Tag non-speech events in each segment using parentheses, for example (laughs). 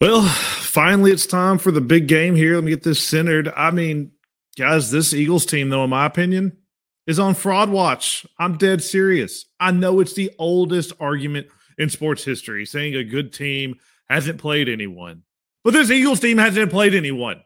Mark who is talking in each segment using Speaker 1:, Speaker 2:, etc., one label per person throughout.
Speaker 1: Well, finally, it's time for the big game here. Let me get this centered. I mean, guys, this Eagles team, though, in my opinion, is on fraud watch. I'm dead serious. I know it's the oldest argument in sports history saying a good team hasn't played anyone, but this Eagles team hasn't played anyone.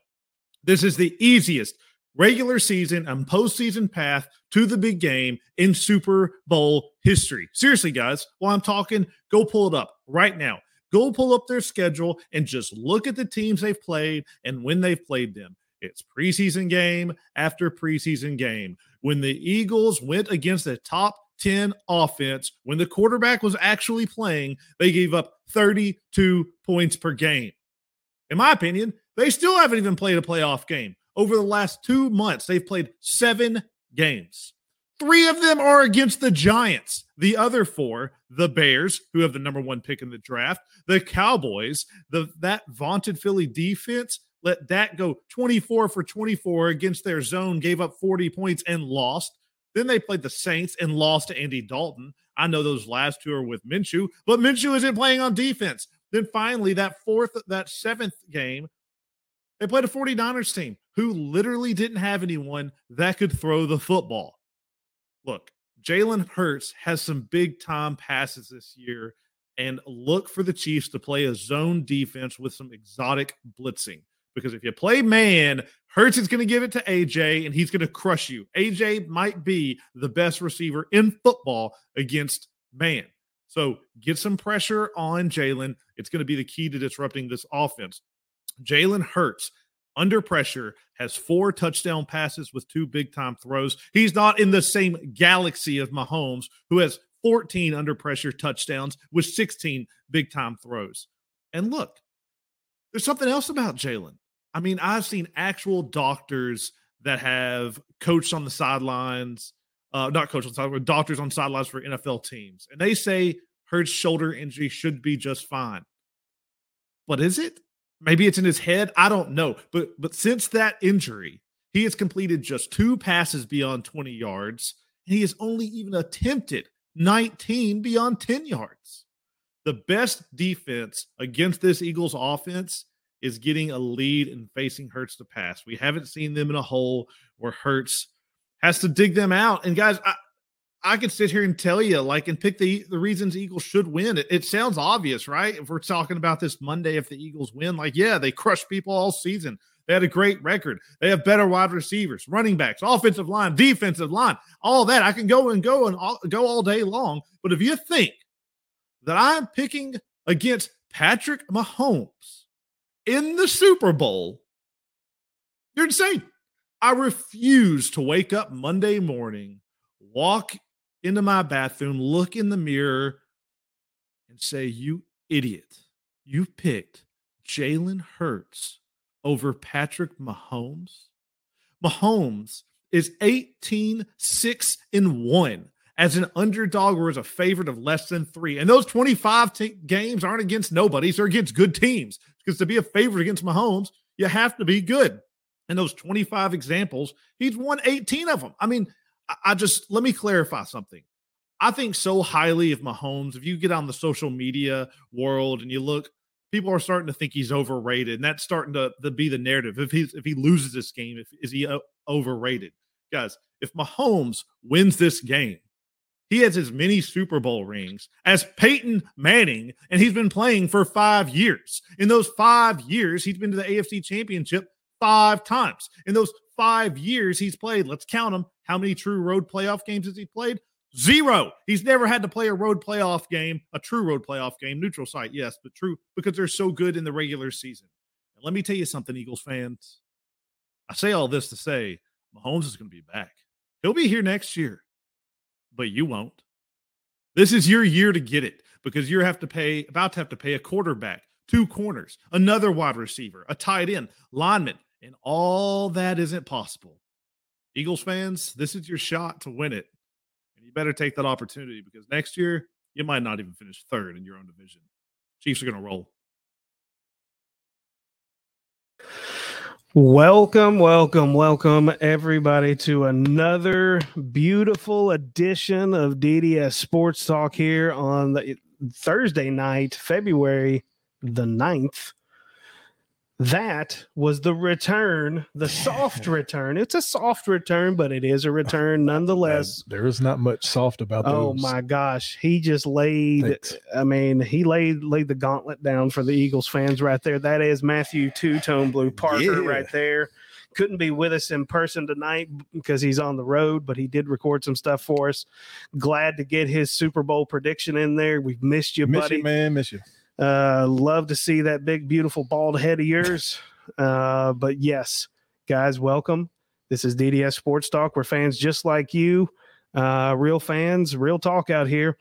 Speaker 1: This is the easiest regular season and postseason path to the big game in Super Bowl history. Seriously, guys, while I'm talking, go pull it up right now. Go pull up their schedule and just look at the teams they've played and when they've played them. It's preseason game after preseason game. When the Eagles went against a top 10 offense, when the quarterback was actually playing, they gave up 32 points per game. In my opinion, they still haven't even played a playoff game. Over the last two months, they've played seven games. Three of them are against the Giants. The other four, the Bears, who have the number one pick in the draft, the Cowboys, the that vaunted Philly defense, let that go 24 for 24 against their zone, gave up 40 points and lost. Then they played the Saints and lost to Andy Dalton. I know those last two are with Minshew, but Minshew isn't playing on defense. Then finally, that fourth, that seventh game, they played a 49ers team who literally didn't have anyone that could throw the football look, Jalen Hurts has some big time passes this year, and look for the Chiefs to play a zone defense with some exotic blitzing. Because if you play man, Hurts is going to give it to AJ and he's going to crush you. AJ might be the best receiver in football against man. So get some pressure on Jalen. It's going to be the key to disrupting this offense. Jalen Hurts under pressure, has four touchdown passes with two big time throws. He's not in the same galaxy of Mahomes, who has 14 under pressure touchdowns with 16 big time throws. And look, there's something else about Jalen. I mean, I've seen actual doctors that have coached on the sidelines, uh, not coached on the sidelines, doctors on sidelines for NFL teams. And they say Hurts' shoulder injury should be just fine. But is it? Maybe it's in his head. I don't know. But but since that injury, he has completed just two passes beyond 20 yards. And he has only even attempted 19 beyond 10 yards. The best defense against this Eagles offense is getting a lead and facing Hurts to pass. We haven't seen them in a hole where Hurts has to dig them out. And guys, I, I could sit here and tell you, like, and pick the the reasons Eagles should win. It, it, sounds obvious, right? If we're talking about this Monday, if the Eagles win, like, yeah, they crushed people all season. They had a great record. They have better wide receivers, running backs, offensive line, defensive line, all that. I can go and go and all, go all day long. But if you think that I'm picking against Patrick Mahomes in the Super Bowl, you're insane. I refuse to wake up Monday morning, walk into my bathroom, look in the mirror, and say, You idiot, you picked Jalen Hurts over Patrick Mahomes. Mahomes is 18, 6, and 1 as an underdog or as a favorite of less than three. And those 25 t- games aren't against nobodies, they're against good teams. Because to be a favorite against Mahomes, you have to be good. And those 25 examples, he's won 18 of them. I mean, I just let me clarify something. I think so highly of Mahomes. If you get on the social media world and you look, people are starting to think he's overrated, and that's starting to, to be the narrative. If he's if he loses this game, if is he overrated? Guys, if Mahomes wins this game, he has as many Super Bowl rings as Peyton Manning, and he's been playing for five years. In those five years, he's been to the AFC Championship five times. In those five years he's played, let's count them. How many true road playoff games has he played? Zero. He's never had to play a road playoff game, a true road playoff game, neutral site, yes, but true because they're so good in the regular season. And let me tell you something, Eagles fans. I say all this to say Mahomes is going to be back. He'll be here next year, but you won't. This is your year to get it because you're have to pay about to have to pay a quarterback, two corners, another wide receiver, a tight end, lineman, and all that isn't possible. Eagles fans, this is your shot to win it. And you better take that opportunity because next year, you might not even finish third in your own division. Chiefs are going to roll.
Speaker 2: Welcome, welcome, welcome, everybody, to another beautiful edition of DDS Sports Talk here on the Thursday night, February the 9th. That was the return, the soft return. It's a soft return, but it is a (laughs) return nonetheless.
Speaker 3: there is not much soft about
Speaker 2: Oh my gosh, he just laid.
Speaker 3: Thanks.
Speaker 2: I mean, he laid laid the gauntlet down for the Eagles fans right there. That is Matthew Two Tone Blue Parker
Speaker 3: Yeah.
Speaker 2: right there. Couldn't be with us in person tonight because he's on the road, but he did record some stuff for us. Glad to get his Super Bowl prediction in there. We've missed you,
Speaker 3: Miss
Speaker 2: buddy.
Speaker 3: you, man. Miss you.
Speaker 2: Uh, love to see that big, beautiful bald head of yours. (laughs) Uh, but yes, guys, welcome. This is DDS Sports Talk. We're fans just like you, uh, real fans, real talk out here.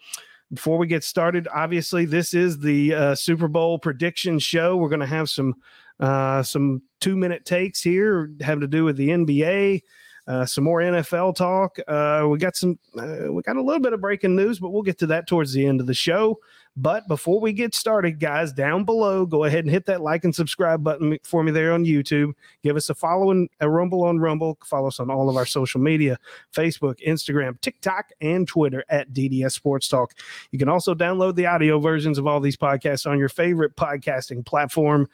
Speaker 2: Before we get started, obviously, this is the uh, Super Bowl prediction show. We're going to have some uh, some two minute takes here having to do with the NBA. Uh, some more NFL talk. Uh, we got some. Uh, we got a little bit of breaking news, but we'll get to that towards the end of the show. But before we get started, guys, down below, go ahead and hit that like and subscribe button for me there on YouTube. Give us a follow and a rumble on Rumble. Follow us on all of our social media Facebook, Instagram, TikTok, and Twitter at DDS Sports Talk. You can also download the audio versions of all these podcasts on your favorite podcasting platform.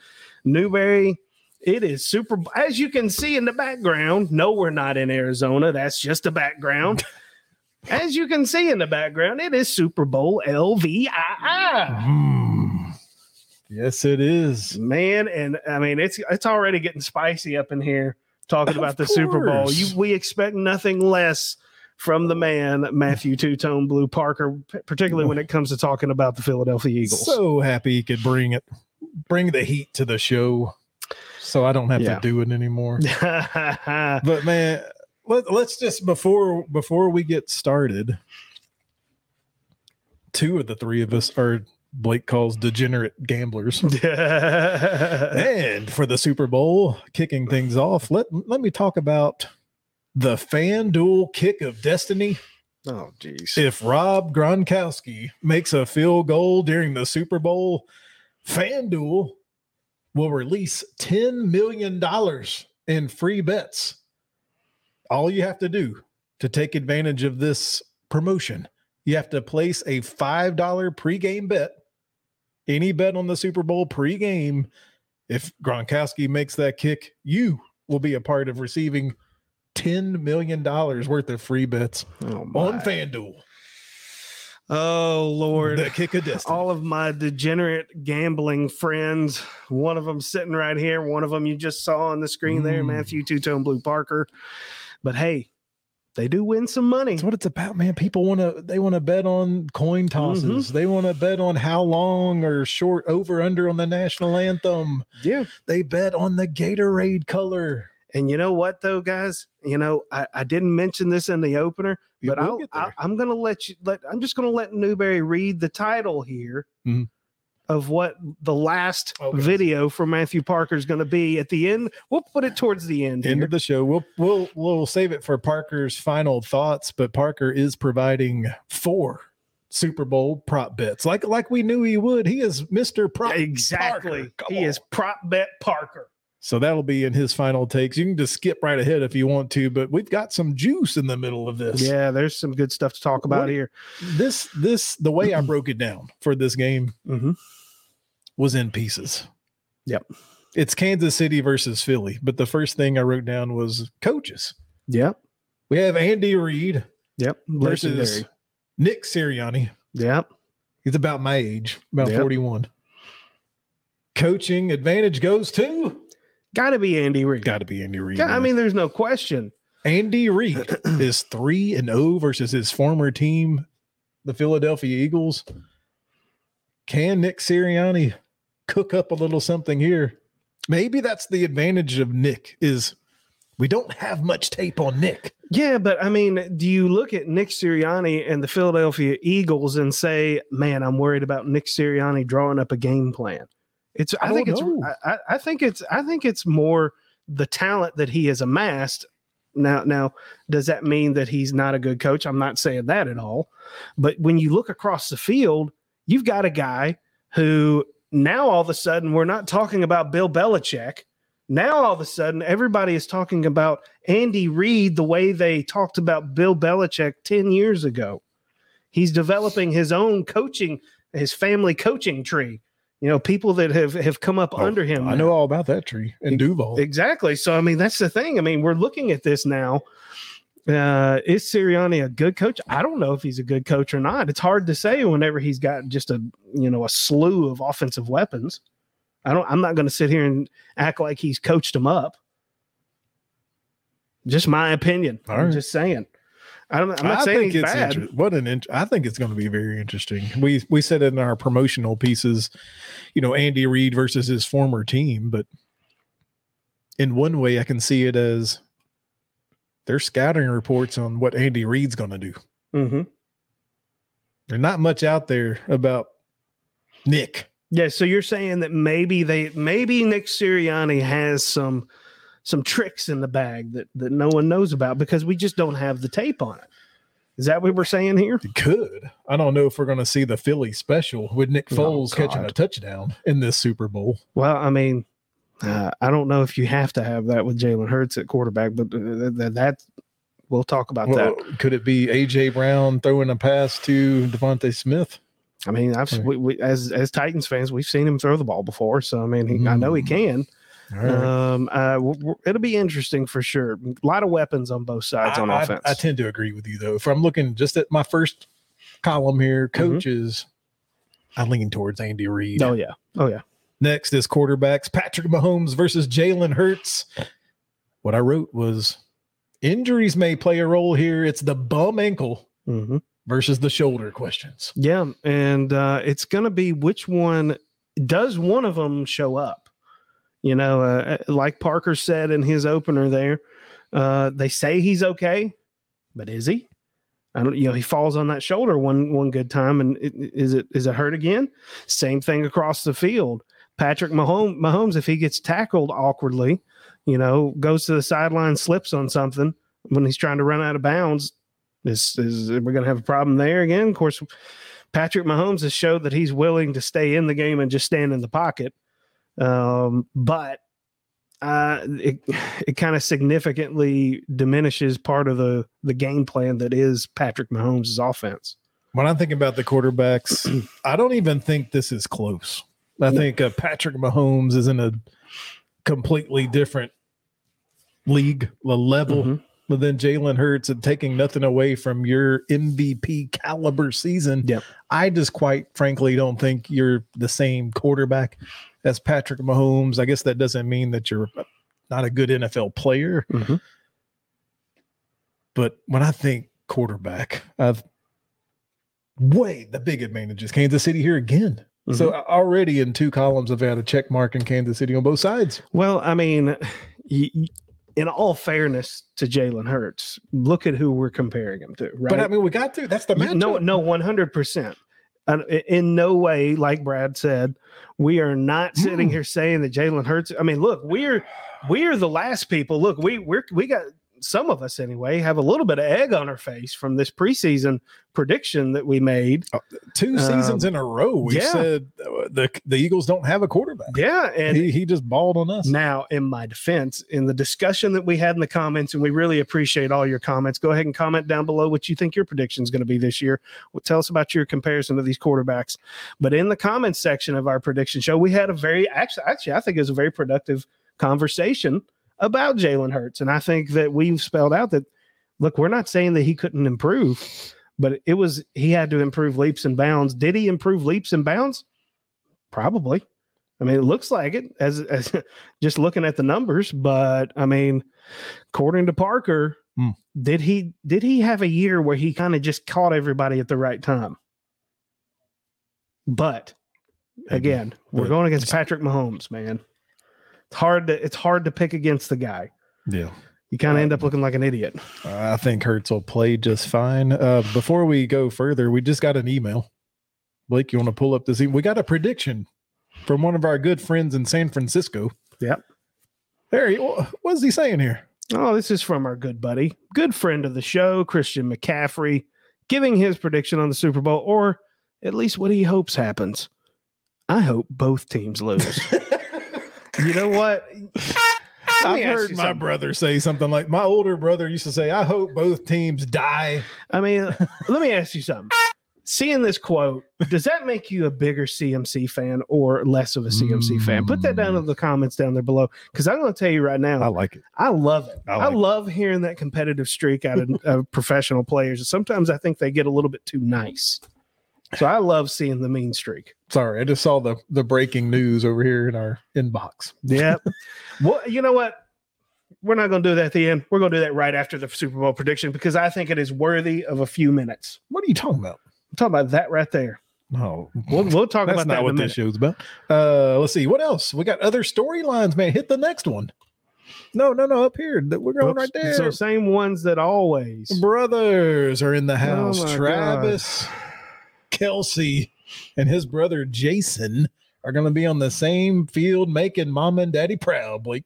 Speaker 2: Newberry, it is super. As you can see in the background, no, we're not in Arizona. That's just a background. (laughs) As you can see in the background, it is Super Bowl LVII.
Speaker 3: Mm. Yes, it is.
Speaker 2: Man, and I mean it's it's already getting spicy up in here talking
Speaker 3: Of
Speaker 2: about the Super Bowl. You we expect nothing less from the man Matthew Two Tone Blue Parker, particularly when it comes to talking about the Philadelphia Eagles.
Speaker 3: So happy he could bring it, bring the heat to the show, so I don't have
Speaker 2: Yeah.
Speaker 3: to do it anymore. (laughs) But man, let, let's just before before we get started, two of the three of us are Blake calls degenerate gamblers. (laughs) and for the Super Bowl, kicking things off, let let me talk about the FanDuel kick of destiny.
Speaker 2: oh jeez.
Speaker 3: If Rob Gronkowski makes a field goal during the Super Bowl, FanDuel will release $10 million in free bets. All you have to do to take advantage of this promotion, you have to place a $5 pregame bet. Any bet on the Super Bowl pregame, if Gronkowski makes that kick, you will be a part of receiving $10 million worth of free bets
Speaker 2: Oh,
Speaker 3: on. FanDuel.
Speaker 2: Oh Lord.
Speaker 3: The kick of destiny.
Speaker 2: all of my degenerate gambling friends. One of them sitting right here. One of them you just saw on the screen there,
Speaker 3: Mm.
Speaker 2: Matthew Two Tone Blue Parker. But hey, they do win some money.
Speaker 3: That's what it's about, man. People want to they want to bet on coin tosses. They want to bet on how long or short over under on the national anthem.
Speaker 2: Yeah.
Speaker 3: They bet on the Gatorade color.
Speaker 2: And you know what, though, guys? You know, I, I didn't mention this in the opener,
Speaker 3: Yeah,
Speaker 2: but I'll, I, I'm going to let you. Let I'm just going to let Newberry read the title here
Speaker 3: Mhm.
Speaker 2: of what the last
Speaker 3: Okay.
Speaker 2: video for Matthew Parker is going to be at the end. We'll put it towards the end.
Speaker 3: End
Speaker 2: here.
Speaker 3: of the show. We'll we'll we'll save it for Parker's final thoughts, but Parker is providing four Super Bowl prop bets. Like like we knew he would. He is Mr. Prop.
Speaker 2: exactly. He
Speaker 3: on.
Speaker 2: is prop bet Parker.
Speaker 3: So that'll be in his final takes. You can just skip right ahead if you want to, but we've got some juice in the middle of this.
Speaker 2: Yeah, there's some good stuff to talk about
Speaker 3: What-
Speaker 2: here.
Speaker 3: this this the way I (clears throat) broke it down for this game
Speaker 2: Mm-hmm.
Speaker 3: was in pieces.
Speaker 2: Yep.
Speaker 3: It's Kansas City versus Philly, but the first thing I wrote down was coaches.
Speaker 2: Yep.
Speaker 3: We have Andy Reid
Speaker 2: Yep.
Speaker 3: versus
Speaker 2: Legendary.
Speaker 3: Nick Sirianni.
Speaker 2: Yep.
Speaker 3: He's about my age, about
Speaker 2: Yep.
Speaker 3: 41. Coaching advantage goes to
Speaker 2: Got to be Andy Reid.
Speaker 3: got to be Andy Reid.
Speaker 2: I mean, there's no question.
Speaker 3: Andy (clears throat) Reid is 3 and 0 versus his former team, the Philadelphia Eagles. Can Nick Sirianni cook up a little something here? Maybe that's the advantage of Nick is we don't have much tape on Nick.
Speaker 2: Yeah, but I mean, do you look at Nick Sirianni and the Philadelphia Eagles and say, "Man, I'm worried about Nick Sirianni drawing up a game plan"? It's. I,
Speaker 3: I
Speaker 2: think it's. I, I- think it's. I think it's more the talent that he has amassed. Now, now, does that mean that he's not a good coach? I'm not saying that at all. But when you look across the field, you've got a guy who now all of a sudden we're not talking about Bill Belichick. Now all of a sudden everybody is talking about Andy Reid the way they talked about Bill Belichick 10 years ago. He's developing his own coaching, his family coaching tree. You know, people that have have come up
Speaker 3: Oh,
Speaker 2: under him.
Speaker 3: I
Speaker 2: now.
Speaker 3: know all about that tree
Speaker 2: Ex-
Speaker 3: Duval.
Speaker 2: Exactly. So I mean, that's the thing. I mean, we're looking at this now. Uh, is Sirianni a good coach? I don't know if he's a good coach or not. It's hard to say whenever he's got just a you know a slew of offensive weapons. I don't. I'm not going to sit here and act like he's coached them up. Just my opinion.
Speaker 3: All
Speaker 2: I'm just saying. I don't, I'm not
Speaker 3: I
Speaker 2: saying
Speaker 3: think it's
Speaker 2: bad.
Speaker 3: inter- what an int- I think it's going to be very interesting. We we said in our promotional pieces, you know, Andy Reid versus his former team, but in one way, I can see it as they're scouting reports on what Andy Reid's going to do.
Speaker 2: hmm
Speaker 3: There's not much out there about Nick.
Speaker 2: Yeah, so you're saying that maybe they maybe Nick Sirianni has some some tricks in the bag that that no one knows about because we just don't have the tape on it. Is that what we're saying here?
Speaker 3: He could. I don't know if we're going to see the Philly special with Nick
Speaker 2: Oh,
Speaker 3: Foles catching a touchdown in this Super Bowl.
Speaker 2: Well, I mean, uh, I don't know if you have to have that with Jalen Hurts at quarterback, but uh, that, that we'll talk about
Speaker 3: Well,
Speaker 2: that.
Speaker 3: could it be AJ Brown throwing a pass to DeVonta Smith?
Speaker 2: I mean, I've we, we, as as Titans fans, we've seen him throw the ball before, so I mean, he, I know he
Speaker 3: Mm.
Speaker 2: can.
Speaker 3: Right.
Speaker 2: Um, uh, w- w- it'll be interesting for sure. A lot of weapons on both sides on
Speaker 3: I, I-
Speaker 2: offense.
Speaker 3: I, tend to agree with you though. If I'm looking just at my first column here,
Speaker 2: Mm-hmm.
Speaker 3: coaches, I lean towards Andy Reid.
Speaker 2: oh yeah, oh yeah.
Speaker 3: Next is quarterbacks Patrick Mahomes versus Jalen Hurts. What I wrote was injuries may play a role here. It's the bum ankle
Speaker 2: hmm
Speaker 3: versus the shoulder questions.
Speaker 2: Yeah, and uh, it's going to be which one does one of them show up? You know, uh, like Parker said in his opener there, uh, they say he's okay, but is he? I don't. You know, he falls on that shoulder one one good time, and it, is it is it hurt again? Same thing across the field. Patrick Mahomes, Mahomes, if he gets tackled awkwardly, you know, goes to the sideline, slips on something when he's trying to run out of bounds, is is we're going to have a problem there again? Of course, Patrick Mahomes has showed that he's willing to stay in the game and just stand in the pocket. Um, but uh, it it kind of significantly diminishes part of the the game plan that is Patrick Mahomes' offense.
Speaker 3: When I'm thinking about the quarterbacks, I don't even think this is close. I think uh, Patrick Mahomes is in a completely different league, level
Speaker 2: Mhm.
Speaker 3: But then Jalen Hurts and taking nothing away from your MVP caliber season.
Speaker 2: Yep.
Speaker 3: I just quite frankly don't think you're the same quarterback as Patrick Mahomes. I guess that doesn't mean that you're not a good NFL player.
Speaker 2: Mhm.
Speaker 3: But when I think quarterback, I've way the big advantage is Kansas City here again. So already in two columns, I've had a check mark in Kansas City on both sides.
Speaker 2: Well, I mean, in all fairness to Jalen Hurts, look at who we're comparing him to, right?
Speaker 3: But I mean, we got to. That's the matchup.
Speaker 2: no, no, one hundred percent. In no way, like Brad said, we are not sitting
Speaker 3: Mm.
Speaker 2: here saying that Jalen Hurts. I mean, look, we're we're the last people. Look, we we're we got some of us anyway have a little bit of egg on our face from this preseason prediction that we made.
Speaker 3: two seasons
Speaker 2: Um,
Speaker 3: in a row we
Speaker 2: yeah.
Speaker 3: said uh, the the Eagles don't have a quarterback.
Speaker 2: Yeah, and
Speaker 3: he, he just balled on us.
Speaker 2: Now, in my defense, in the discussion that we had in the comments, and we really appreciate all your comments, go ahead and comment down below what you think your prediction is going to be this year. Well, tell us about your comparison to these quarterbacks. But in the comments section of our prediction show, we had a very actually, actually, I think it was a very productive conversation about Jalen Hurts, and I think that we've spelled out that look, we're not saying that he couldn't improve, but it was he had to improve leaps and bounds. Did he improve leaps and bounds? Probably. I mean, it looks like it as, (laughs) as just looking at the numbers, but I mean, according to Parker,
Speaker 3: Hmm.
Speaker 2: did he did he have a year where he kind of just caught everybody at the right time? But again, we're going against Patrick Mahomes, man. It's hard to it's hard to pick against the guy.
Speaker 3: Yeah,
Speaker 2: You kind of end up
Speaker 3: Um,
Speaker 2: looking like an idiot.
Speaker 3: I think Hurts will play just fine. Uh, before we go further, we just got an email. Blake, you want to pull up this? e- We got a prediction from one of our good friends in San Francisco.
Speaker 2: Yep.
Speaker 3: There, he, what's he saying here?
Speaker 2: Oh, this is from our good buddy, good friend of the show, Christian McCaffrey, giving his prediction on the Super Bowl, or at least what he hopes happens. I hope both teams lose. (laughs) you know what?
Speaker 3: I've heard my
Speaker 2: something.
Speaker 3: brother say something like, "My older brother used to say, I hope both teams die."
Speaker 2: I mean, let me ask you something. seeing this quote, does that make you a bigger CMC fan or less of a CMC fan? Put that down in the mm. comments down there below. Because I'm going to tell you right now,
Speaker 3: I like it.
Speaker 2: I love it.
Speaker 3: I
Speaker 2: I,
Speaker 3: like it.
Speaker 2: love hearing that competitive streak out of, of professional players. Sometimes I think they get a little bit too nice. So I love seeing the mean streak.
Speaker 3: Sorry, I just saw the the breaking news over here in our inbox.
Speaker 2: Yep. (laughs) well, you know what? We're not going to do that at the end. We're going to do that right after the Super Bowl prediction because I think it is worthy of a few minutes.
Speaker 3: What are you talking about?
Speaker 2: I'm talking about that right there.
Speaker 3: No,
Speaker 2: We'll, we'll talk about that That's not
Speaker 3: what this show's about. Uh, let's see what else we got. Other storylines, man. Hit the next one. No, no, no. Up here, we're going
Speaker 2: Oops.
Speaker 3: right there.
Speaker 2: So same ones that always.
Speaker 3: brothers are in the house.
Speaker 2: Oh
Speaker 3: Travis, Kelce, and his brother Jason are going to be on the same field, making mom and daddy proud. Blake.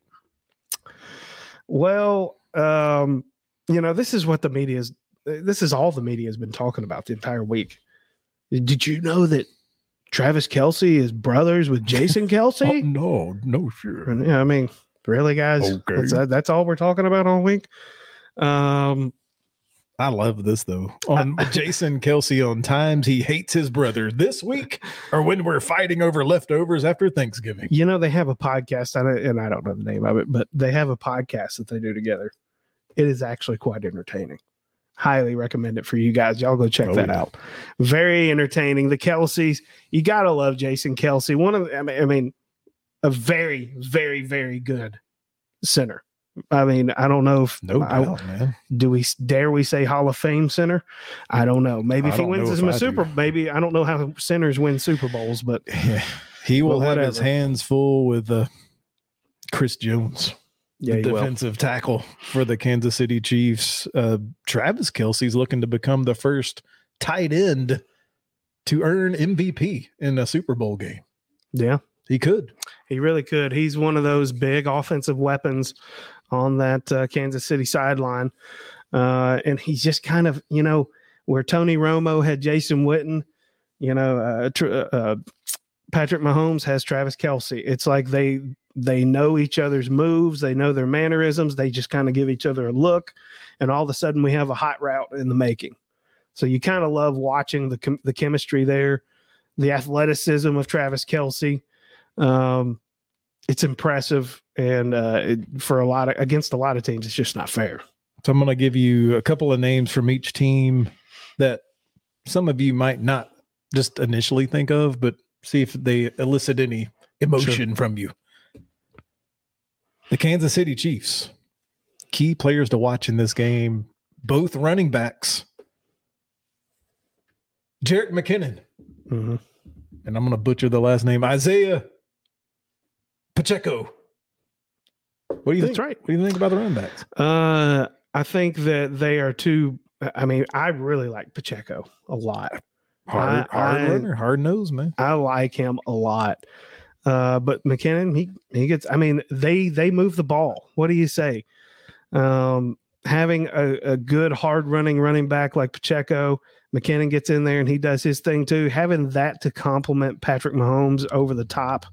Speaker 2: Well, um, you know, this is what the media is. This is all the media has been talking about the entire week. Did you know that Travis Kelce is brothers with Jason (laughs)
Speaker 3: Oh,
Speaker 2: Kelce?
Speaker 3: no, no, sure.
Speaker 2: Yeah, I mean, really, guys?
Speaker 3: Okay.
Speaker 2: That's, that's all we're talking about all week. Um,
Speaker 3: I love this though. On (laughs) Jason Kelce on times he hates his brother this week, or when we're fighting over leftovers after Thanksgiving.
Speaker 2: you know, they have a podcast, I don't- and I don't know the name of it, but they have a podcast that they do together. It is actually quite entertaining. Highly recommend it for you guys. Y'all go check
Speaker 3: Oh,
Speaker 2: that
Speaker 3: yeah.
Speaker 2: out. Very entertaining. The Kelces, you gotta love Jason Kelce. One of, I mean, I mean, a very, very, very good center. I mean, I don't know if
Speaker 3: No
Speaker 2: I-
Speaker 3: doubt, man.
Speaker 2: do we dare we say Hall of Fame center? I don't know. Maybe if he wins his Super, maybe I don't know how centers win Super Bowls, but (laughs)
Speaker 3: Yeah. He will have his hands full with uh, Chris Jones.
Speaker 2: yeah,
Speaker 3: the
Speaker 2: he will.
Speaker 3: defensive tackle for the Kansas City Chiefs. Uh, Travis Kelce's looking to become the first tight end to earn MVP in a Super Bowl game.
Speaker 2: Yeah.
Speaker 3: He could.
Speaker 2: He really could. He's one of those big offensive weapons on that uh, Kansas City sideline. Uh, and he's just kind of, you know, where Tony Romo had Jason Witten, you know, uh, tr- uh, uh, Patrick Mahomes has Travis Kelce. It's like they they know each other's moves, they know their mannerisms, they just kind of give each other a look, and all of a sudden we have a hot route in the making. So you kind of love watching the chem- the chemistry there, the athleticism of Travis Kelce. Um, it's impressive, and uh, it, for a lot of against a lot of teams, it's just not fair.
Speaker 3: So I'm going to give you a couple of names from each team that some of you might not just initially think of, but see if they elicit any emotion from you. The Kansas City Chiefs, key players to watch in this game, both running backs. Jerick McKinnon,
Speaker 2: Mhm.
Speaker 3: and I'm going to butcher the last name, Isaiah Pacheco. What do you
Speaker 2: That's
Speaker 3: think?
Speaker 2: right.
Speaker 3: What do you think about the running backs?
Speaker 2: Uh, I think that they are too. I mean, I really like Pacheco a lot.
Speaker 3: Hard,
Speaker 2: I-
Speaker 3: hard
Speaker 2: I-
Speaker 3: runner, hard nose, man.
Speaker 2: I like him a lot. Uh, but McKinnon, he he gets. I mean, they they move the ball. What do you say? Um, having a, a good hard running running back like Pacheco, McKinnon gets in there and he does his thing too. Having that to complement Patrick Mahomes over the top,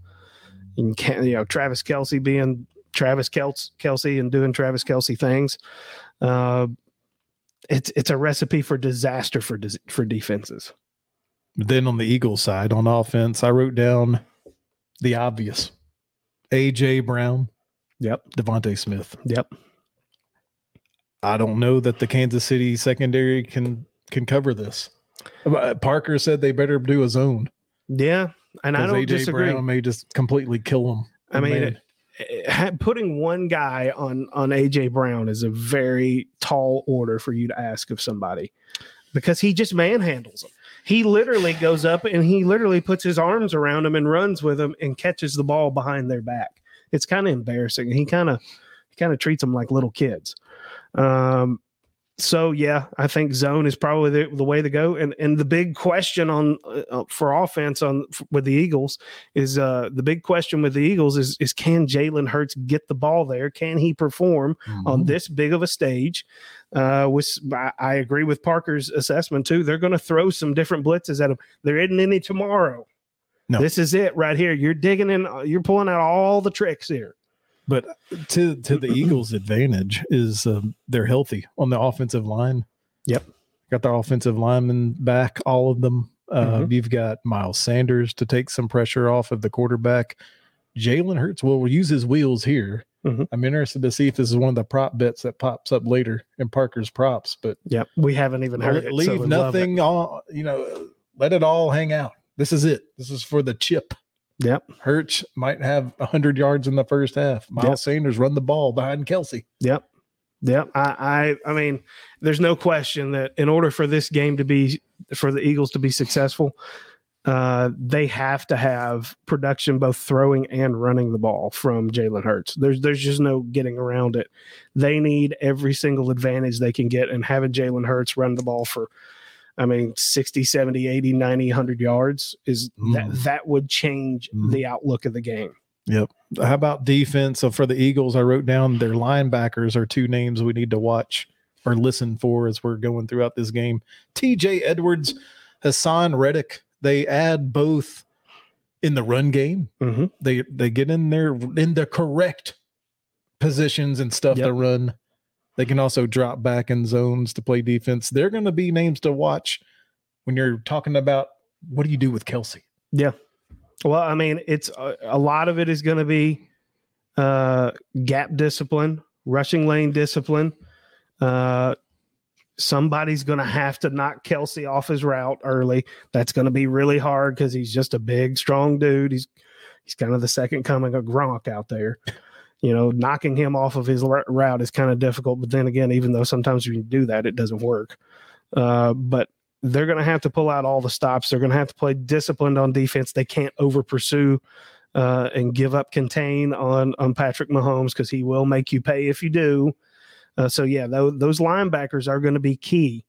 Speaker 2: and can, you know Travis Kelce being Travis Kels, Kelce and doing Travis Kelce things. Uh, it's it's a recipe for disaster for for defenses.
Speaker 3: Then on the Eagles side, on offense, I wrote down the obvious: AJ Brown,
Speaker 2: Yep.
Speaker 3: DeVonta Smith.
Speaker 2: Yep.
Speaker 3: I don't know that the Kansas City secondary can can cover this. Uh, Parker said they better do a zone
Speaker 2: Yeah, and I don't
Speaker 3: AJ
Speaker 2: disagree.
Speaker 3: Brown may just completely kill them.
Speaker 2: I mean, it- it- putting one guy on on AJ Brown is a very tall order for you to ask of somebody because he just manhandles him. He literally goes up and he literally puts his arms around him and runs with him and catches the ball behind their back. It's kind of embarrassing. He kind of he kind of treats them like little kids. Um, so yeah, I think zone is probably the, the way to go. And and the big question on uh, for offense on with the Eagles is uh the big question with the Eagles is is can Jalen Hurts get the ball there? Can he perform
Speaker 3: Mm-hmm.
Speaker 2: on this big of a stage? Uh, with I, I agree with Parker's assessment too. They're going to throw some different blitzes at him. There isn't any tomorrow.
Speaker 3: No.
Speaker 2: This is it right here. You're digging in. You're pulling out all the tricks here.
Speaker 3: But to to the Eagles' advantage is um, they're healthy on the offensive line.
Speaker 2: Yep.
Speaker 3: got their offensive linemen back, all of them. Uh,
Speaker 2: Mhm.
Speaker 3: You've got Miles Sanders to take some pressure off of the quarterback. Jalen Hurts will use his wheels here.
Speaker 2: Mhm.
Speaker 3: I'm interested to see if this is one of the prop bets that pops up later in Parker's props, but
Speaker 2: Yep. We haven't even heard it.
Speaker 3: leave
Speaker 2: so it.
Speaker 3: nothing on. you know let it all hang out this is it this is for the chip
Speaker 2: Yep.
Speaker 3: Hurts might have 100 yards in the first half miles
Speaker 2: Yep.
Speaker 3: sanders run the ball behind kelce
Speaker 2: Yep. Yep. I, I I mean, there's no question that in order for this game to be for the Eagles to be successful, uh, they have to have production both throwing and running the ball from Jalen Hurts. There's there's just no getting around it. They need every single advantage they can get and having Jalen Hurts run the ball for I mean 60, 70, 80, 90, 100 yards is that
Speaker 3: Mm.
Speaker 2: that would change
Speaker 3: Mm.
Speaker 2: the outlook of the game. Yep.
Speaker 3: How about defense so for the eagles i wrote down their linebackers are two names we need to watch or listen for as we're going throughout this game tj edwards haason reddick they add both in the run game
Speaker 2: Mm-hmm.
Speaker 3: they they get in there in the correct positions and stuff
Speaker 2: Yep.
Speaker 3: to run. They can also drop back in zones to play defense. They're going to be names to watch when you're talking about what do you do with Kelce? Yeah.
Speaker 2: Well, I mean, it's a, a lot of it is going to be uh, gap discipline, rushing lane discipline. Uh, somebody's going to have to knock Kelce off his route early. That's going to be really hard because he's just a big, strong dude. He's he's kind of the second coming of Gronk out there. You know, knocking him off of his route is kind of difficult. But then again, even though sometimes you do that, it doesn't work. Uh, but they're going to have to pull out all the stops. They're going to have to play disciplined on defense. They can't over pursue uh, and give up contain on on Patrick Mahomes because he will make you pay if you do. Uh, so yeah, those, those linebackers are going to be key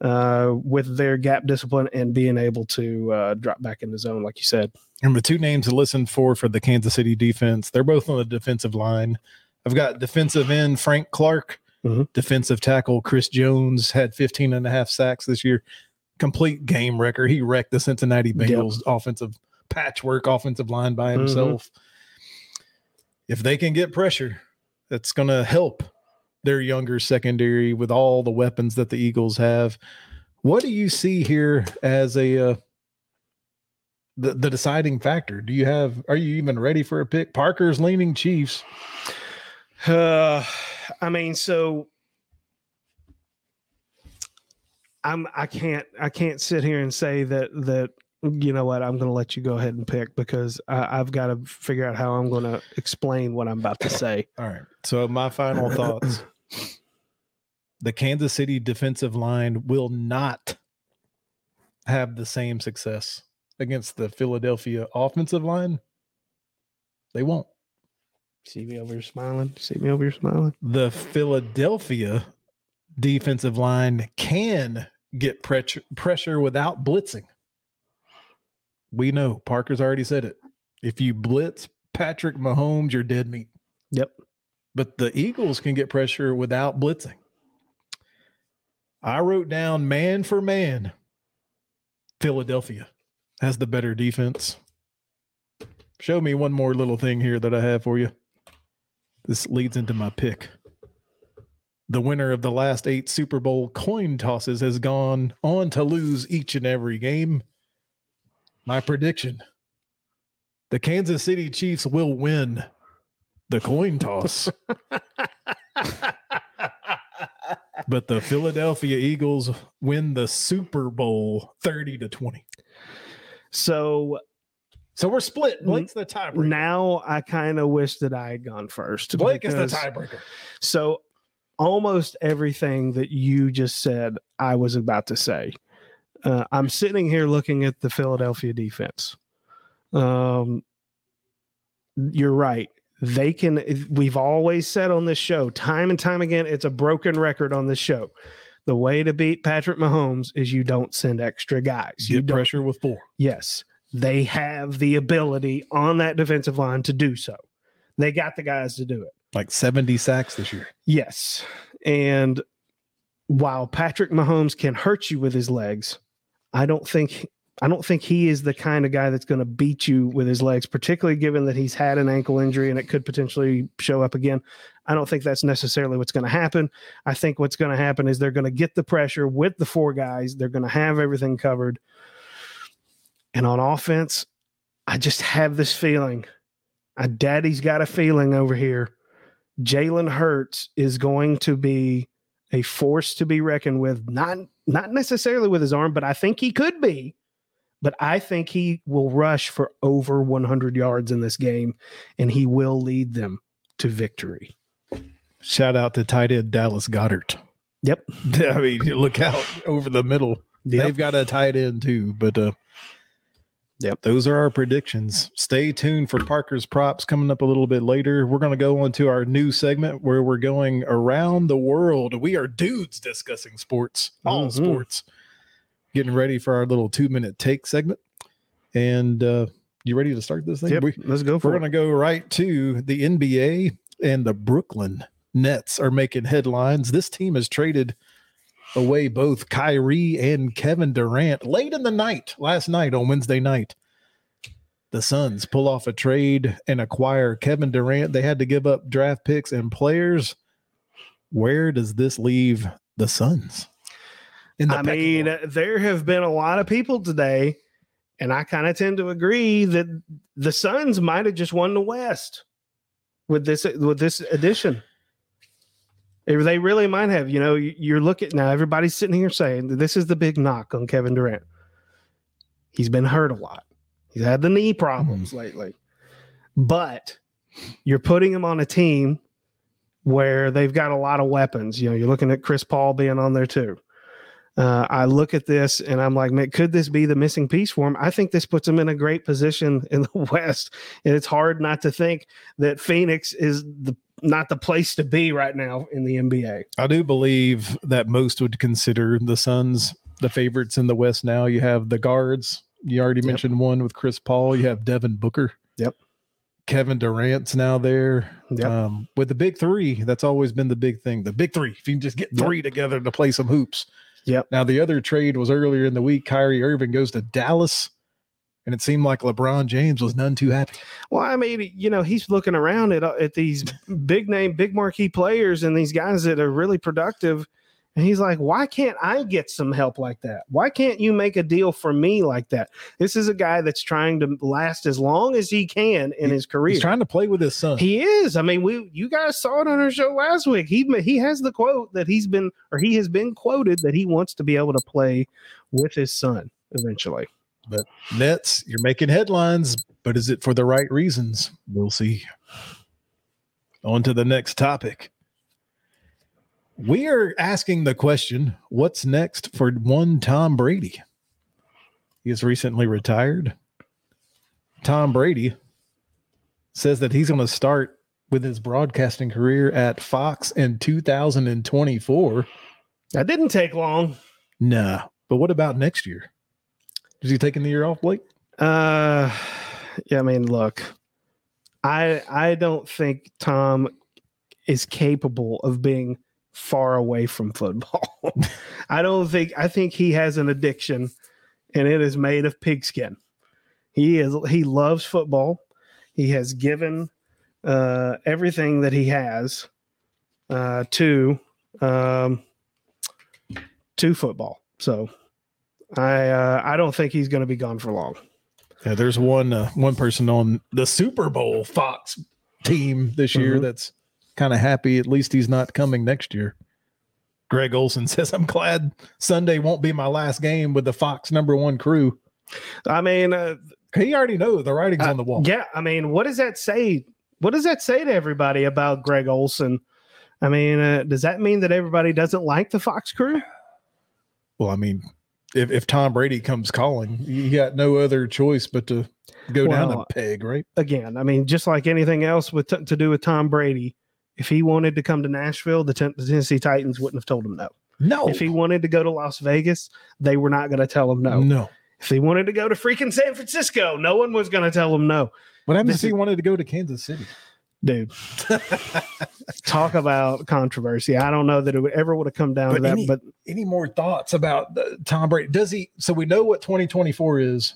Speaker 2: uh, with their gap discipline and being able to uh, drop back in the zone, like you said.
Speaker 3: And the two names to listen for for the Kansas City defense, they're both on the defensive line. I've got defensive end Frank Clark,
Speaker 2: Mhm.
Speaker 3: defensive tackle Chris Jones had 15 and a half sacks this year. Complete game record. He wrecked the Cincinnati
Speaker 2: Yep.
Speaker 3: Bengals offensive patchwork offensive line by
Speaker 2: Mhm.
Speaker 3: himself. If they can get pressure, that's going to help their younger secondary with all the weapons that the Eagles have. What do you see here as a uh, the, the deciding factor? Do you have are you even ready for a pick? Parker's leaning Chiefs.
Speaker 2: Uh, (sighs) I mean, so I'm I can't I can't sit here and say that that you know what I'm going to let you go ahead and pick because I, I've got to figure out how I'm going to explain what I'm about to (laughs) say.
Speaker 3: All right. So my final thoughts. The Kansas City defensive line will not have the same success against the Philadelphia offensive line. They won't.
Speaker 2: See me over here smiling. See me over here smiling.
Speaker 3: The Philadelphia defensive line can get pressure pressure without blitzing. We know Parker's already said it. If you blitz Patrick Mahomes, you're dead meat.
Speaker 2: Yep.
Speaker 3: But the Eagles can get pressure without blitzing. I wrote down man for man. Philadelphia has the better defense. Show me one more little thing here that I have for you. This leads into my pick. The winner of the last eight Super Bowl coin tosses has gone on to lose each and every game. My prediction the Kansas City Chiefs will win the coin toss, but the Philadelphia Eagles win the Super Bowl 30 to 20.
Speaker 2: So
Speaker 3: So we're split. Blake's the tiebreaker.
Speaker 2: now I kind of wish that I had gone first.
Speaker 3: Blake is the tiebreaker.
Speaker 2: So almost everything that you just said, I was about to say. Uh, I'm sitting here looking at the Philadelphia defense. Um, you're right. They can. We've always said on this show, time and time again, it's a broken record on this show. The way to beat Patrick Mahomes is you don't send extra guys. You
Speaker 3: Get
Speaker 2: don't
Speaker 3: pressure with four.
Speaker 2: Yes, they have the ability on that defensive line to do so. They got the guys to do it.
Speaker 3: Like 70 sacks this year.
Speaker 2: Yes. And while Patrick Mahomes can hurt you with his legs, I don't think I don't think he is the kind of guy that's going to beat you with his legs, particularly given that he's had an ankle injury and it could potentially show up again. I don't think that's necessarily what's going to happen. I think what's going to happen is they're going to get the pressure with the four guys. They're going to have everything covered. And on offense, I just have this feeling. Uh, Daddy's got a feeling over here. Jalen Hurts is going to be a force to be reckoned with. Not not necessarily with his arm, but I think he could be. But I think he will rush for over 100 yards in this game, and he will lead them to victory.
Speaker 3: Shout out to tight end Dallas Goedert.
Speaker 2: Yep. (laughs)
Speaker 3: I mean, you look out over the middle.
Speaker 2: Yep.
Speaker 3: They've got a tight end too, but uh
Speaker 2: Yep.
Speaker 3: Those are our predictions. Stay tuned for Parker's props coming up a little bit later. We're going to go on to our new segment where we're going around the world. We are dudes discussing sports, all
Speaker 2: Mhm.
Speaker 3: sports. Getting ready for our little 2-minute take segment. And uh you ready to start this thing?
Speaker 2: Yep.
Speaker 3: We,
Speaker 2: Let's go
Speaker 3: we're going to go right to the NBA and the Brooklyn Nets are making headlines. This team has traded away both Kyrie and Kevin Durant late in the night, last night on Wednesday night. The Suns pull off a trade and acquire Kevin Durant. They had to give up draft picks and players. Where does this leave the Suns? In the
Speaker 2: I mean,
Speaker 3: order?
Speaker 2: there have been a lot of people today, and I kind of tend to agree that the Suns might have just won the West with this with this addition. They really might have. You know, you- you're looking now. Everybody's sitting here saying this is the big knock on Kevin Durant. He's been hurt a lot. He's had the knee problems mm-hmm. lately, but you're putting him on a team where they've got a lot of weapons. You know, you're looking at Chris Paul being on there too. Uh, I look at this and I'm like, man, could this be the missing piece for him? I think this puts him in a great position (laughs) in the West, and it's hard not to think that Phoenix is the not the place to be right now in the NBA.
Speaker 3: I do believe that most would consider the Suns the favorites in the West now. You have the guards. You already
Speaker 2: Yep.
Speaker 3: mentioned one with Chris Paul. You have Devin Booker.
Speaker 2: Yep.
Speaker 3: Kevin Durant's now there.
Speaker 2: Yep.
Speaker 3: Um, with the big three, that's always been the big thing. The big three. If you can just get
Speaker 2: Yep.
Speaker 3: three together to play some hoops.
Speaker 2: Yep.
Speaker 3: Now the other trade was earlier in the week. Kyrie Irving goes to Dallas, and it seemed like LeBron James was none too happy.
Speaker 2: Well, I mean, you know, he's looking around at uh, at these big name, big marquee players and these guys that are really productive. And he's like, why can't I get some help like that? Why can't you make a deal for me like that? This is a guy that's trying to last as long as he can in
Speaker 3: He-
Speaker 2: his career.
Speaker 3: He's trying to play with his son.
Speaker 2: He is. I mean, we you guys saw it on our show last week. He he has the quote that he's been or he has been quoted that he wants to be able to play with his son eventually.
Speaker 3: But Nets, you're making headlines, but is it for the right reasons? We'll see. On to the next topic. We are asking the question what's next for one Tom Brady? He has recently retired. Tom Brady says that he's going to start with his broadcasting career at Fox in 2024.
Speaker 2: That didn't take long.
Speaker 3: Nah, but what about next year? Is he taking the year off, Blake?
Speaker 2: Uh yeah, I mean, look. I I don't think Tom is capable of being far away from football. (laughs) I don't think I think he has an addiction and it is made of pigskin. He is he loves football. He has given uh everything that he has uh to um to football. So I uh, I don't think he's going to be gone for long.
Speaker 3: Yeah, there's one uh, one person on the Super Bowl Fox team this year
Speaker 2: Mhm.
Speaker 3: that's kind of happy. At least he's not coming next year. Greg Olsen (laughs) says, "I'm glad Sunday won't be my last game with the Fox number one crew."
Speaker 2: I mean, uh,
Speaker 3: He already knows the writing's
Speaker 2: Uh,
Speaker 3: on the wall.
Speaker 2: yeah. I mean, what does that say? What does that say to everybody about Greg Olsen? I mean, uh, does that mean that everybody doesn't like the Fox crew?
Speaker 3: Well, I mean, if, if Tom Brady comes calling, you got no other choice but to go down
Speaker 2: Well,
Speaker 3: a peg, right?
Speaker 2: Again, I mean, just like anything else with to do with Tom Brady, if he wanted to come to Nashville, the, Tennessee Titans wouldn't have told him no.
Speaker 3: No,
Speaker 2: If he wanted to go to Las Vegas, they were not going to tell him no.
Speaker 3: no.
Speaker 2: If he wanted to go to freaking San Francisco, no one was going to tell him no.
Speaker 3: What happens if he wanted to go to Kansas City?
Speaker 2: dude. (laughs) Talk about controversy. I don't know that it would ever would have come down
Speaker 3: But
Speaker 2: to that,
Speaker 3: any-
Speaker 2: but
Speaker 3: Any more thoughts about Tom Brady? Does he? So we know what 2024 is.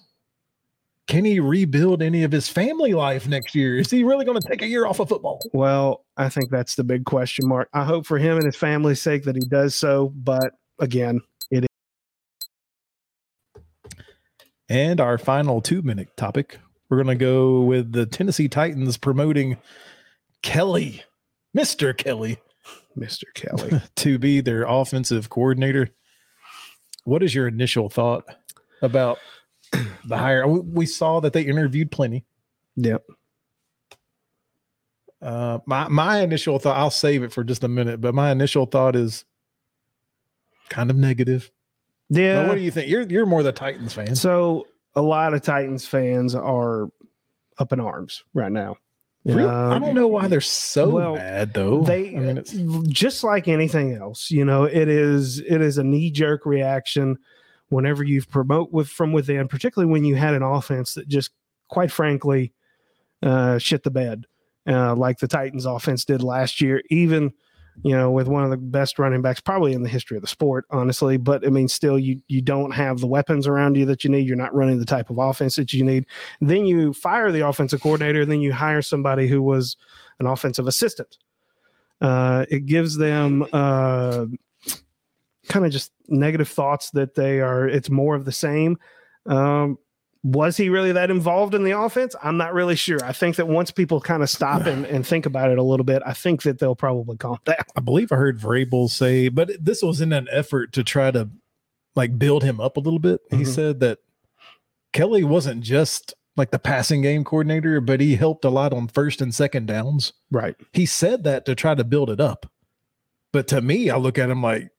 Speaker 3: Can he rebuild any of his family life next year? Is he really going to take a year off of football?
Speaker 2: well, I think that's the big question mark. I hope for him and his family's sake that he does so, but again, it is.
Speaker 3: And our final two minute topic, we're going to go with the Tennessee Titans promoting Kelly, Mr. Kelly,
Speaker 2: Mr. Kelly. (laughs)
Speaker 3: to be their offensive coordinator. What is your initial thought about (clears throat) the hire? We- saw that they interviewed plenty.
Speaker 2: yep.
Speaker 3: Uh, my my initial thought, I'll save it for just a minute, but my initial thought is kind of negative.
Speaker 2: Yeah.
Speaker 3: what do you think? You're you're more the Titans fan.
Speaker 2: So a lot of Titans fans are up in arms right now.
Speaker 3: Really? I
Speaker 2: Um,
Speaker 3: don't know why they're so
Speaker 2: well,
Speaker 3: mad though.
Speaker 2: they
Speaker 3: I mean,
Speaker 2: just like anything else you know it is it is a knee-jerk reaction whenever you promote with from within particularly when you had an offense that just quite frankly uh shit the bed uh like the titans offense did last year even you know with one of the best running backs probably in the history of the sport honestly. But i mean still you you don't have the weapons around you that you need. You're not running the type of offense that you need. Then you fire the offensive coordinator then you hire somebody who was an offensive assistant. Uh, it gives them uh, kind of just negative thoughts that they are it's more of the same um, was he really that involved in the offense i'm not really sure i think that once people kind of stop (sighs) and, and think about it a little bit i think that they'll probably calm (laughs) down
Speaker 3: I believe I heard Vrabel say, but this was in an effort to try to like build him up a little bit. He
Speaker 2: Mhm.
Speaker 3: said that Kelly wasn't just like the passing game coordinator, but he helped a lot on first and second downs.
Speaker 2: right
Speaker 3: He said that to try to build it up. But to me, I look at him like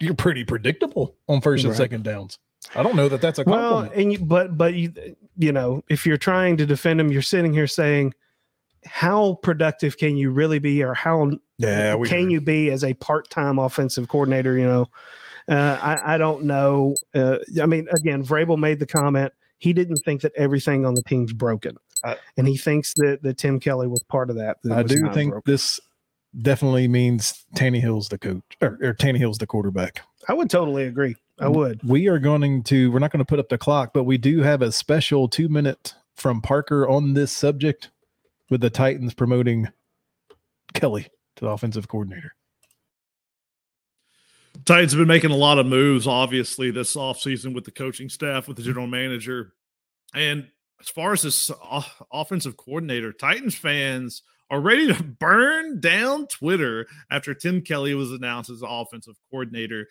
Speaker 3: you're pretty predictable on first and
Speaker 2: Right.
Speaker 3: second downs. I don't know that that's a
Speaker 2: well
Speaker 3: compliment.
Speaker 2: and you, but but you you know if you're trying to defend him you're sitting here saying how productive can you really be or how
Speaker 3: yeah,
Speaker 2: can you be as a part-time offensive coordinator you know uh, I, I don't know uh, i mean again vrabel made the comment he didn't think that everything on the team's broken and he thinks that, that tim kelly was part of that, that
Speaker 3: I do think
Speaker 2: broken.
Speaker 3: this definitely means Tannehill's the coach or, or Tannehill's the quarterback.
Speaker 2: i would totally agree i would
Speaker 3: We are going to, we're not going to put up the clock, but we do have a special two minute from Parker on this subject with the Titans promoting Kelly to the offensive coordinator.
Speaker 1: Titans have been making a lot of moves, obviously, this offseason with the coaching staff, with the general manager. And as far as this uh, offensive coordinator, Titans fans are ready to (laughs) burn down Twitter after Tim Kelly was announced as offensive coordinator.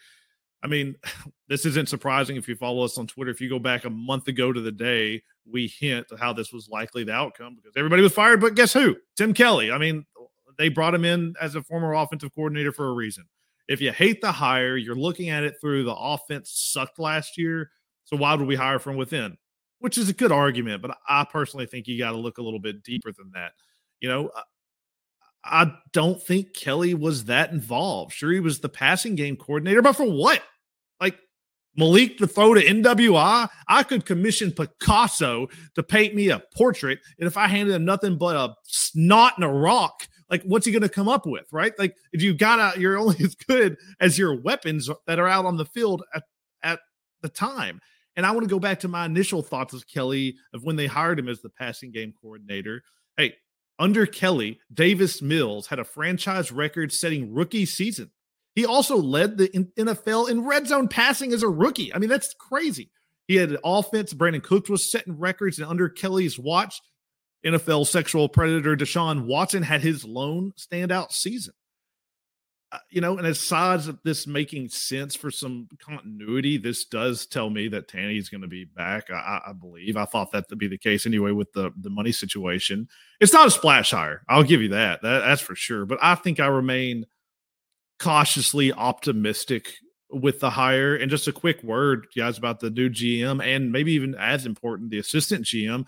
Speaker 1: I mean, (sighs) this isn't surprising if you follow us on Twitter. If you go back a month ago to the day, we hint how this was likely the outcome because everybody was fired. But guess who? Tim Kelly. I mean, they brought him in as a former offensive coordinator for a reason if you hate the hire, you're looking at it through the offense sucked last year. So why would we hire from within? Which is a good argument, but I personally think you got to look a little bit deeper than that. You know, I- don't think Kelly was that involved. Sure, he was the passing game coordinator, but for what? Like Malik to throw to NWI, I could commission Picasso to paint me a portrait, and if I handed him nothing but a snot and a rock, like what's he going to come up with right like if you got out you're (laughs) only as good as your weapons that are out on the field at, at the time and i want to go back to my initial thoughts of kelly of when they hired him as the passing game coordinator hey under kelly davis mills had a franchise record setting rookie season. He also led the nfl in red zone passing as a rookie. I mean that's crazy. He had an offense Brandin Cooks was setting records and under kelly's watch NFL sexual predator Deshaun Watson had his lone standout season. Uh, you know, and aside of this making sense for some continuity, this does tell me that Tanny is going to be back. I, I believe. I thought that to be the case anyway with the the money situation. It's not a splash hire. I'll give you that. that that's for sure. But I think I remain cautiously optimistic with the hire. And just a quick word, guys, about the new GM and maybe even as important, the assistant GM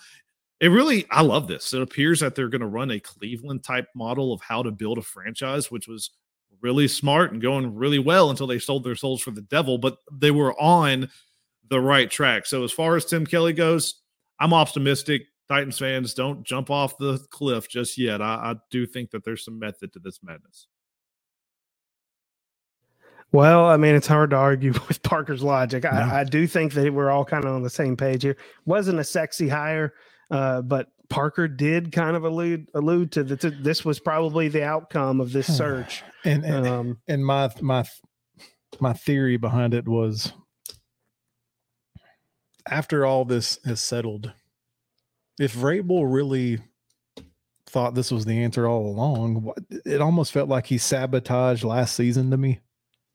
Speaker 1: it really i love this it appears that they're going to run a cleveland type model of how to build a franchise which was really smart and going really well until they sold their souls for the devil but they were on the right track so as far as tim kelly goes i'm optimistic Titans fans, don't jump off the cliff just yet. I, I do think that there's some method to this madness.
Speaker 2: Well, I mean, it's hard to argue (laughs) with Parker's logic. I, I do think that we're all kind of on the same page here. Wasn't a sexy hire, uh, but Parker did kind of allude allude to that this was probably the outcome of this (sighs) search.
Speaker 3: And and,
Speaker 2: Um,
Speaker 3: and my my my theory behind it was after all this is settled, if Vrabel really thought this was the answer all along, it almost felt like he sabotaged last season to me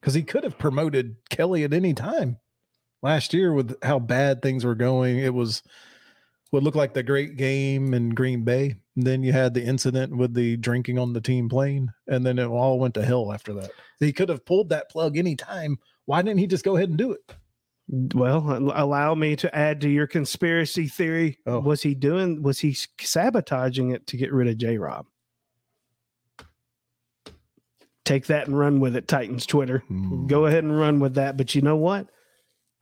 Speaker 3: because he could have promoted Kelly at any time last year with how bad things were going. It was what looked like the great game in Green Bay. And then you had the incident with the drinking on the team plane, and then it all went to hell after that. He could have pulled that plug anytime. Why didn't he just go ahead and do it?
Speaker 2: well, allow me to add to your conspiracy theory.
Speaker 3: Oh.
Speaker 2: Was he doing? Was he sabotaging it to get rid of J. Rob? Take that and run with it, Titans Twitter.
Speaker 3: Hmm.
Speaker 2: Go ahead and run with that. But you know what?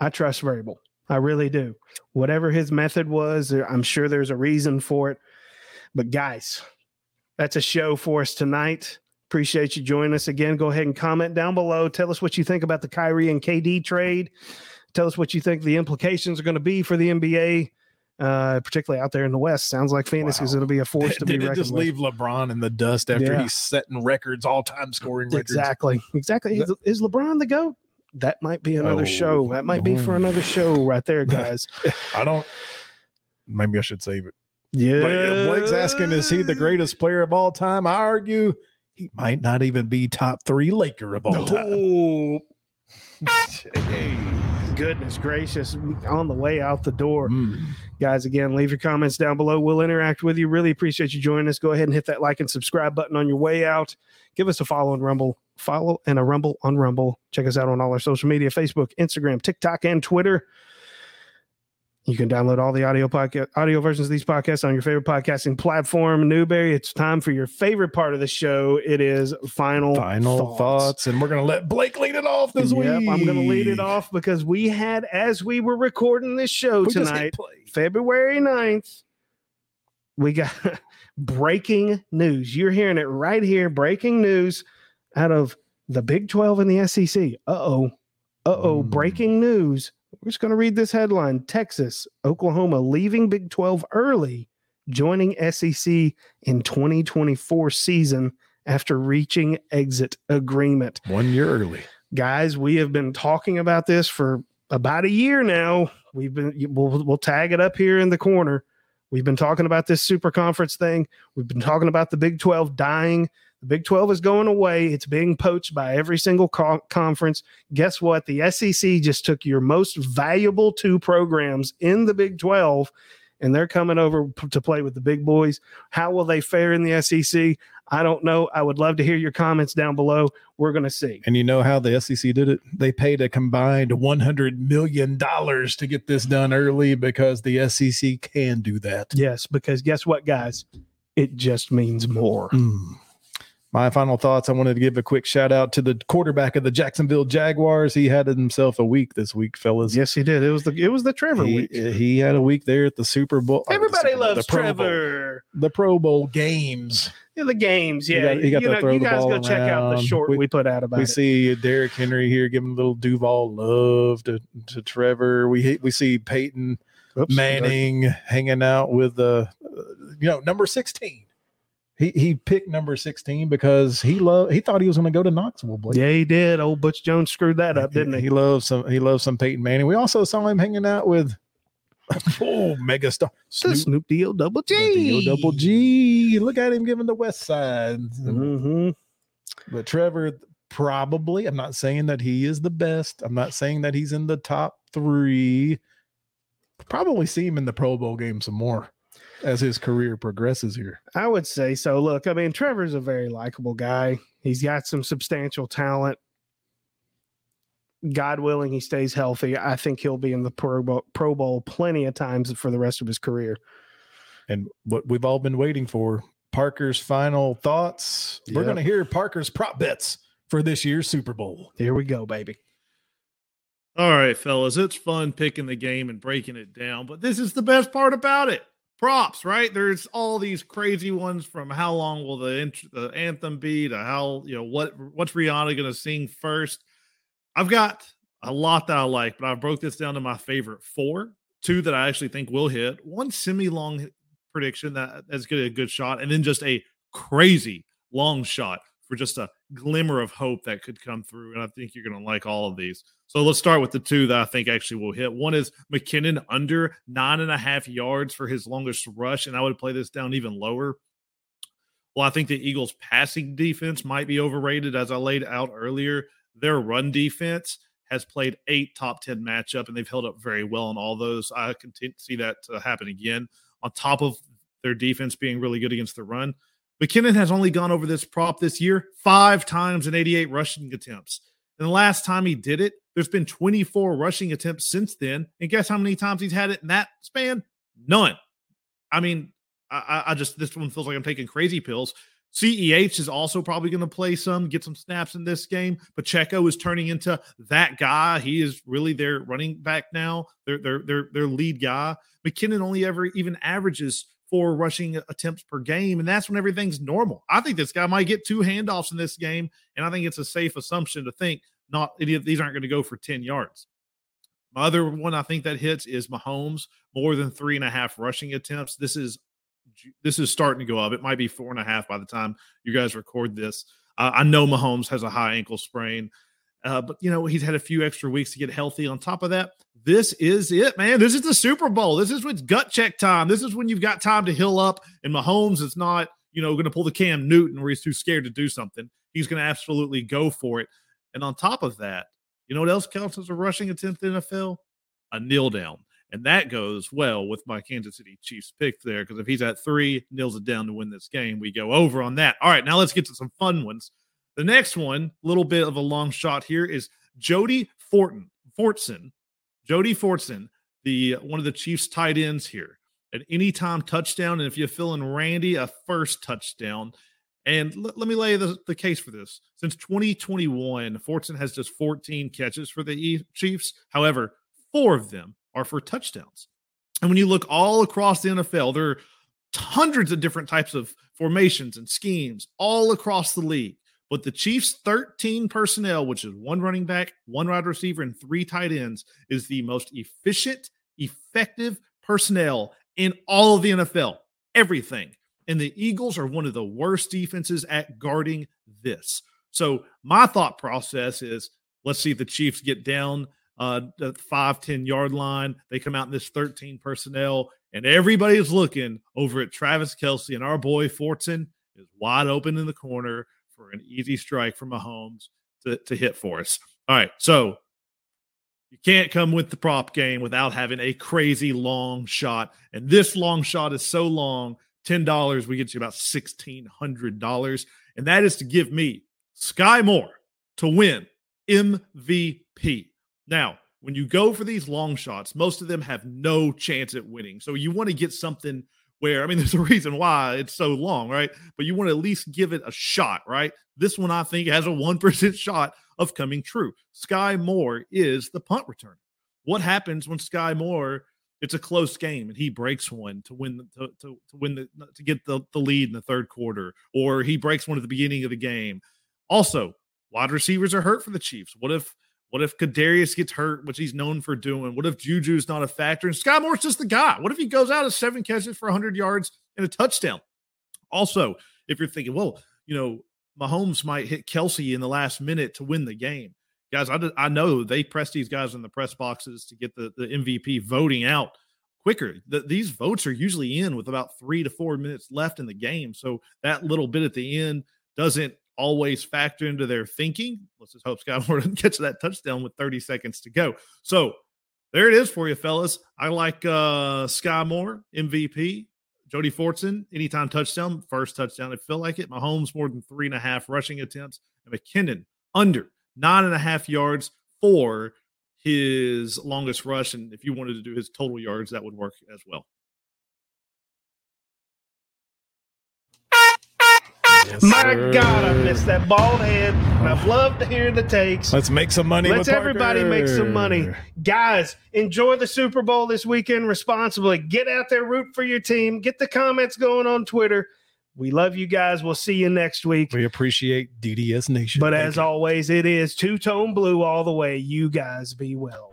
Speaker 2: I trust Vrabel. I really do. Whatever his method was, I'm sure there's a reason for it. But guys, that's a show for us tonight. Appreciate you joining us again. Go ahead and comment down below. Tell us what you think about the Kyrie and KD trade. Tell us what you think the implications are going to be for the NBA, uh, particularly out there in the West. Sounds like Phoenix is going to be a force to (laughs) be
Speaker 3: Did just leave LeBron in the dust after
Speaker 2: Yeah.
Speaker 3: he's setting records, all time scoring records?
Speaker 2: Exactly. Exactly. Is, is LeBron the GOAT? That might be another
Speaker 3: Oh,
Speaker 2: show. That might be for
Speaker 3: oh.
Speaker 2: another show right there, guys. (laughs)
Speaker 3: I don't. Maybe I should save it.
Speaker 2: yeah.
Speaker 3: But Blake's asking, is he the greatest player of all time? I argue he might not even be top three Laker of all time.
Speaker 2: Oh. Hey, goodness gracious. On the way out the door.
Speaker 3: Mm.
Speaker 2: Guys, again, leave your comments down below. We'll interact with you. Really appreciate you joining us. Go ahead and hit that like and subscribe button on your way out. Give us a follow on Rumble. Follow and a Rumble on Rumble. Check us out on all our social media Facebook, Instagram, TikTok, and Twitter. You can download all the audio podcast audio versions of these podcasts on your favorite podcasting platform. Newberry, it's time for your favorite part of the show. It is final
Speaker 3: Final thoughts. and we're gonna let Blake lead it off this
Speaker 2: Yep,
Speaker 3: week.
Speaker 2: I'm going to lead it off because we had, as we were recording this show
Speaker 3: We
Speaker 2: tonight. February 9th, we got (laughs) breaking news. You're hearing it right here. Breaking news out of the Big 12 and the SEC. Uh oh. Uh oh.
Speaker 3: Mm.
Speaker 2: Breaking news. We're just going to read this headline Texas, Oklahoma leaving Big 12 early, joining SEC in 2024 season after reaching exit agreement
Speaker 3: One year early.
Speaker 2: guys we have been talking about this for about a year now we've been we'll, we'll tag it up here in the corner we've been talking about this super conference thing we've been talking about the big 12 dying the big 12 is going away it's being poached by every single co- conference guess what the sec just took your most valuable two programs in the big 12 and they're coming over p- to play with the big boys how will they fare in the sec i don't know i would love to hear your comments down below we're going to see
Speaker 3: And you know how the SEC did it? They paid a combined $100 million to get this done early because the SEC can do that.
Speaker 2: Yes, because guess what, guys? It just means more.
Speaker 3: Mm. My final thoughts I wanted to give a quick shout out to the quarterback of the Jacksonville Jaguars. He had himself a week this week, fellas.
Speaker 2: Yes, he did. It was the it was the Trevor
Speaker 3: He,
Speaker 2: week.
Speaker 3: he had a week there at the Super Bowl. uh, the
Speaker 2: Everybody
Speaker 3: Super Bowl,
Speaker 2: loves
Speaker 3: the Pro Bowl-
Speaker 2: Trevor.
Speaker 3: the Pro Bowl games.
Speaker 2: Yeah, the games.
Speaker 3: He
Speaker 2: Yeah,
Speaker 3: got- he got
Speaker 2: you,
Speaker 3: to
Speaker 2: know,
Speaker 3: throw
Speaker 2: you
Speaker 3: the
Speaker 2: guys
Speaker 3: ball
Speaker 2: go check out the short we,
Speaker 3: We-
Speaker 2: put out about
Speaker 3: we
Speaker 2: it.
Speaker 3: see Derrick Henry here giving a little Duval love to, to Trevor. We we see Peyton
Speaker 2: Oops,
Speaker 3: Manning hanging out with uh, you know number sixteen. He he picked number sixteen because he loved he thought he was going to go to Knoxville. Blake.
Speaker 2: Yeah, he did. Old Butch Jones screwed that up, didn't he?
Speaker 3: He loves some. He loves some Peyton Manning. We also saw him hanging out with (laughs) oh megastar Snoop
Speaker 2: Snoop Deal Double G.
Speaker 3: D-O double G. Look at him giving the West Side.
Speaker 2: hmm
Speaker 3: But Trevor, probably. I'm not saying that he is the best. I'm not saying that he's in the top three. Probably see him in the Pro Bowl game some more as his career progresses here.
Speaker 2: I would say so. Look, I mean, Trevor's a very likable guy. He's got some substantial talent. God willing, he stays healthy. I think he'll be in the Pro Bowl, Pro Bowl plenty of times for the rest of his career.
Speaker 3: And what we've all been waiting for Parker's final thoughts. We're going to hear Parker's prop bets for this year's Super Bowl.
Speaker 2: Here we go, baby.
Speaker 1: All right, fellas, it's fun picking the game and breaking it down, but this is the best part about it. Props, right? There's all these crazy ones from how long will the, the anthem be to how, you know, what what's Rihanna going to sing first. I've got a lot that I like, but I broke this down to my favorite four. Two that I actually think will hit, one semi long prediction that is good a good shot, and then just a crazy long shot for just a glimmer of hope that could come through. And I think you're going to like all of these. So let's start with the two that I think actually will hit. One is McKinnon under nine and a half yards for his longest rush. And I would play this down even lower. Well, I think the Eagles' passing defense might be overrated, as I laid out earlier. Their run defense has played eight top 10 matchup, and they've held up very well in all those. I can see that uh, happen again. On top of their defense being really good against the run, McKinnon has only gone over this prop this year five times in 88 rushing attempts. And the last time he did it, there's been 24 rushing attempts since then. And guess how many times he's had it in that span? None. I mean, I, I just, this one feels like I'm taking crazy pills. CEH is also probably going to play some, get some snaps in this game. Pacheco is turning into that guy. He is really their running back now, their their their, their lead guy. McKinnon only ever even averages four rushing attempts per game, and that's when everything's normal. I think this guy might get two handoffs in this game, and I think it's a safe assumption to think not these aren't going to go for 10 yards. My other one I think that hits is Mahomes, more than three and a half rushing attempts. This is this is starting to go up. It might be four and a half by the time you guys record this. Uh, I know Mahomes has a high ankle sprain. Uh, but you know, he's had a few extra weeks to get healthy. On top of that, this is it, man. This is the Super Bowl. This is what's gut check time. This is when you've got time to heal up. And Mahomes is not, you know, going to pull the Cam Newton where he's too scared to do something. He's going to absolutely go for it. And on top of that, you know what else counts as a rushing attempt in NFL? A kneel down. And that goes well with my Kansas City Chiefs pick there because if he's at three, kneels it down to win this game, we go over on that. All right, now let's get to some fun ones. The next one, a little bit of a long shot here, is Jody Fortin, Fortson. Jody Fortson, the one of the Chiefs tight ends here. An anytime touchdown. And if you're in Randy, a first touchdown. And l- let me lay the, the case for this. Since 2021, Fortson has just 14 catches for the e- Chiefs. However, four of them are for touchdowns. And when you look all across the NFL, there are hundreds of different types of formations and schemes all across the league. But the Chiefs' 13 personnel, which is one running back, one wide receiver, and three tight ends, is the most efficient, effective personnel in all of the NFL. Everything. And the Eagles are one of the worst defenses at guarding this. So my thought process is let's see if the Chiefs get down uh, the five, 10 yard line. They come out in this 13 personnel, and everybody's looking over at Travis Kelce, and our boy Fortson is wide open in the corner for an easy strike from Mahomes to, to hit for us. All right. So you can't come with the prop game without having a crazy long shot. And this long shot is so long $10, we get you about $1,600. And that is to give me Skyy Moore to win MVP. Now, when you go for these long shots, most of them have no chance at winning. So you want to get something where I mean, (laughs) there's a reason why it's so long, right? But you want to at least give it a shot, right? This one I think has a 1% (laughs) shot of coming true. Skyy Moore is the punt returner. What happens when Skyy Moore it's a close game and he breaks one to win to, to, to win the uh, to get the, the lead in the third quarter, or he breaks one at the beginning of the game. Also, wide receivers are hurt for the Chiefs. What if what if Kadarius gets hurt, which he's known for doing? What if Juju's not a factor and Skyy Moore's just the guy? What if he goes out of seven catches for 100 yards and a touchdown? Also, if you're thinking, well, you know, Mahomes might hit Kelce in the last minute to win the game. Guys, I, I know they press these guys in the press boxes to get the, the MVP voting out quicker. The, these votes are usually in with about three to four minutes left in the game. So that little bit at the end doesn't always factor into their thinking. Let's just hope Skyy (laughs) Moore doesn't catch that touchdown with 30 seconds to go. So there it is for you, fellas. I like uh Skyy Moore, MVP. Jody Fortson, anytime touchdown, first touchdown. I feel like it. Mahomes more than three and a half rushing attempts. And McKinnon under nine and a half yards for his longest rush. And if you wanted to do his total yards, that would work as well.
Speaker 2: My
Speaker 3: sir.
Speaker 2: God, I missed that bald head. And I've oh. loved to hear the takes.
Speaker 3: Let's make some money.
Speaker 2: Let's everybody make some money. Guys, enjoy the Super Bowl this weekend responsibly. Get out there, root for your team. Get the comments going on Twitter. We love you guys. We'll see you next week.
Speaker 3: We appreciate DDS Nation.
Speaker 2: But
Speaker 3: Thank
Speaker 2: as
Speaker 3: you.
Speaker 2: always, it is two tone blue all the way. You guys be well.